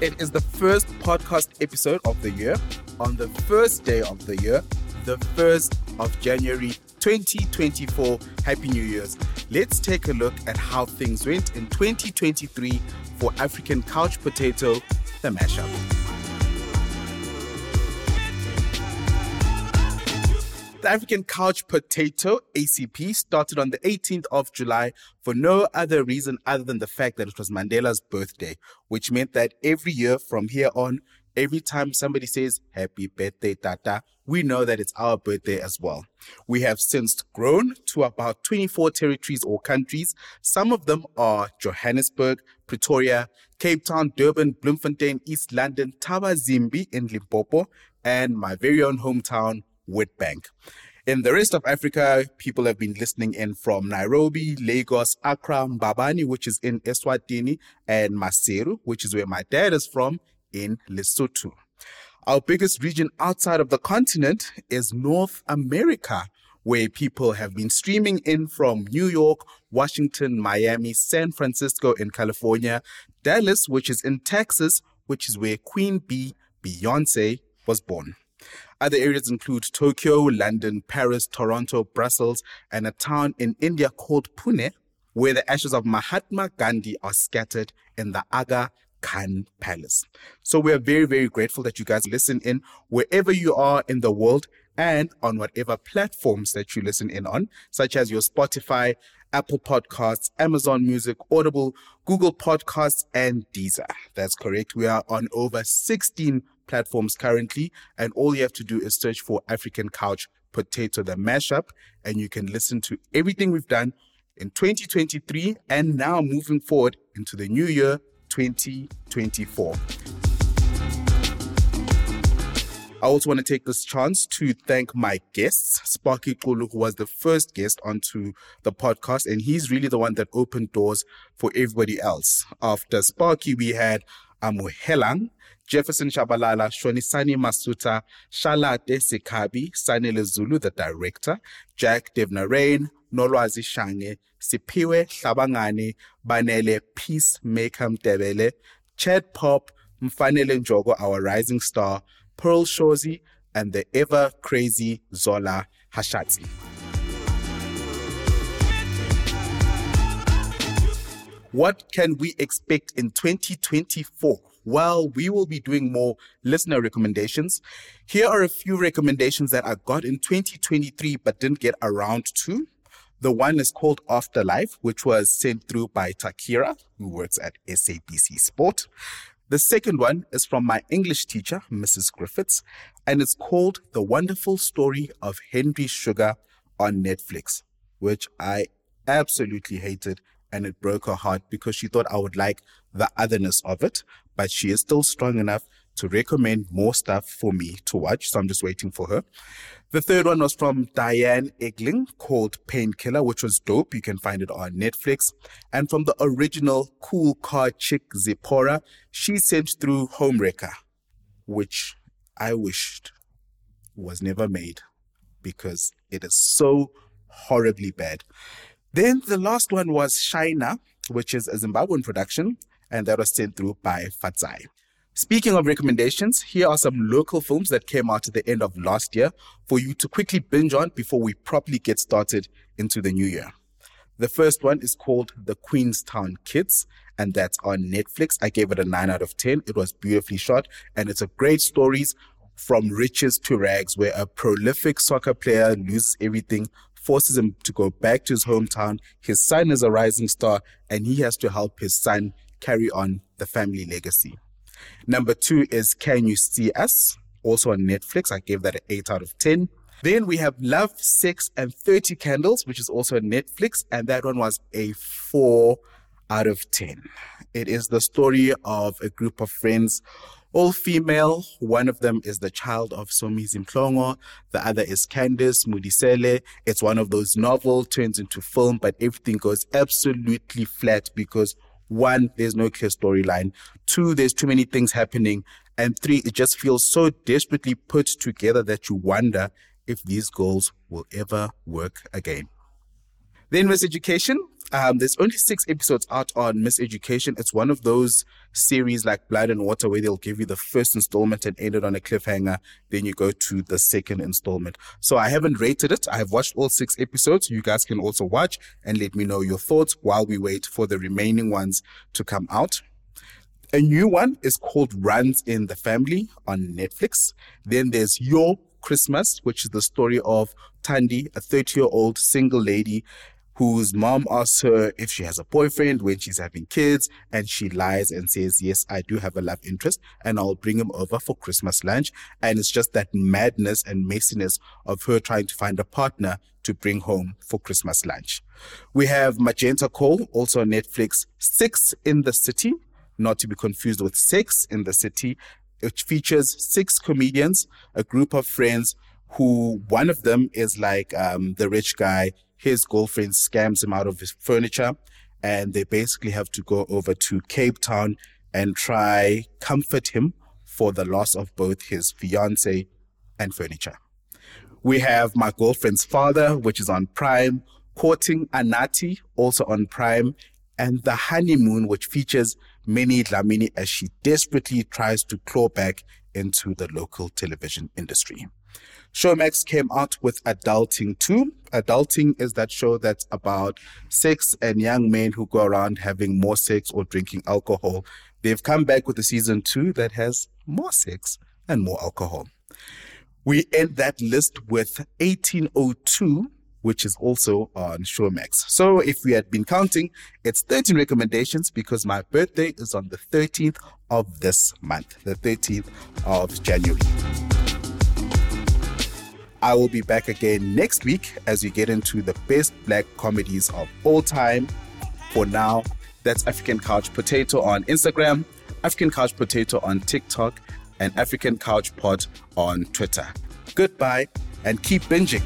It is the first podcast episode of the year on the first day of the year, the 1st of January 2024. Happy New Year's. Let's take a look at how things went in 2023 for African Couch Potato, the mashup. African Couch Potato ACP started on the 18th of July for no other reason other than the fact that it was Mandela's birthday, which meant that every year from here on, every time somebody says happy birthday tata we know that it's our birthday as well. We have since grown to about 24 territories or countries. Some of them are johannesburg pretoria cape town durban bloemfontein east london Thabazimbi in limpopo and my very own hometown Witbank. In the rest of Africa, people have been listening in from Nairobi, Lagos, Accra, Mbabane, which is in Eswatini, and Maseru, which is where my dad is from, in Lesotho. Our biggest region outside of the continent is North America, where people have been streaming in from New York, Washington, Miami, San Francisco in California, Dallas, which is in Texas, which is where Queen Bee, Beyonce, was born. Other areas include Tokyo, London, Paris, Toronto, Brussels, and a town in India called Pune, where the ashes of Mahatma Gandhi are scattered in the Aga Khan Palace. So we're very, very grateful that you guys listen in wherever you are in the world and on whatever platforms that you listen in on, such as your Spotify, Apple Podcasts, Amazon Music, Audible, Google Podcasts, and Deezer. That's correct. We are on over 16 platforms currently, and all you have to do is search for African Couch Potato, the mashup, and you can listen to everything we've done in 2023 and now moving forward into the new year 2024. I also want to take this chance to thank my guests, Sparky Kulu, who was the first guest onto the podcast, and he's really the one that opened doors for everybody else. After Sparky, we had Amuhelang, Jefferson Shabalala, Shonisani Masuta, Shalate Sikabi, Sanele Zulu, the director, Jack Devnarain, Nolwazi Shange, Sipiwe Hlabangani, Banele Peacemaker Mdebele, Chad Pop, Mfanele Njogo, our rising star, Pearl Shozi, and the ever crazy Zola Hashatsi. What can we expect in 2024? Well, we will be doing more listener recommendations. Here are a few recommendations that I got in 2023 but didn't get around to. The one is called Afterlife, which was sent through by Takira, who works at SABC Sport. The second one is from my English teacher, Mrs. Griffiths, and it's called The Wonderful Story of Henry Sugar on Netflix, which I absolutely hated and it broke her heart because she thought I would like the otherness of it, but she is still strong enough to recommend more stuff for me to watch. So I'm just waiting for her. The third one was from Diane Egling called Painkiller, which was dope. You can find it on Netflix. And from the original Cool Car Chick Zipporah, she sent through Homewrecker, which I wished was never made because it is so horribly bad. Then the last one was Shaina, which is a Zimbabwean production, and that was sent through by Fatsai. Speaking of recommendations, here are some local films that came out at the end of last year for you to quickly binge on before we properly get started into the new year. The first one is called The Queenstown Kids, and that's on Netflix. I gave it a 9 out of 10. It was beautifully shot, and it's a great stories from riches to rags, where a prolific soccer player loses everything forces him to go back to his hometown. His son is a rising star, and he has to help his son carry on the family legacy. Number two is Can You See Us? Also on Netflix. I gave that an 8 out of 10. Then we have Love, Sex, and 30 Candles, which is also on Netflix, and that one was a 4 out of 10. It is the story of a group of friends all female. One of them is the child of Somi Mhlongo. The other is Candice Modiselle. It's one of those novel turns into film, but everything goes absolutely flat because one, there's no clear storyline. Two, there's too many things happening. And three, it just feels so desperately put together that you wonder if these goals will ever work again. Then Miseducation Um, there's only six episodes out on Miseducation. It's one of those series like Blood and Water where they'll give you the first installment and end it on a cliffhanger. Then you go to the second installment. So I haven't rated it. I have watched all six episodes. You guys can also watch and let me know your thoughts while we wait for the remaining ones to come out. A new one is called Runs in the Family on Netflix. Then there's Yoh! Christmas, which is the story of Tandy, a 30 year old single lady whose mom asks her if she has a boyfriend when she's having kids, and she lies and says, Yes, I do have a love interest, and I'll bring him over for Christmas lunch. And it's just that madness and messiness of her trying to find a partner to bring home for Christmas lunch. We have Magenta Coal, also on Netflix, Six in the City, not to be confused with Sex in the City, which features six comedians, a group of friends who one of them is like um, the rich guy his girlfriend scams him out of his furniture and they basically have to go over to Cape Town and try comfort him for the loss of both his fiance and furniture. We have my girlfriend's father, which is on Prime, courting Anathi, also on Prime, and the honeymoon, which features Minnie Dlamini as she desperately tries to claw back into the local television industry. Showmax came out with Adulting 2. Adulting is that show that's about sex and young men who go around having more sex or drinking alcohol. They've come back with a season 2 that has more sex and more alcohol. We end that list with 1802, which is also on Showmax. So if we had been counting, it's 13 recommendations because my birthday is on the 13th of this month, the 13th of January. I will be back again next week as we get into the best black comedies of all time. For now, that's African Couch Potato on Instagram, African Couch Potato on TikTok, and African Couch Pod on Twitter. Goodbye and keep binging.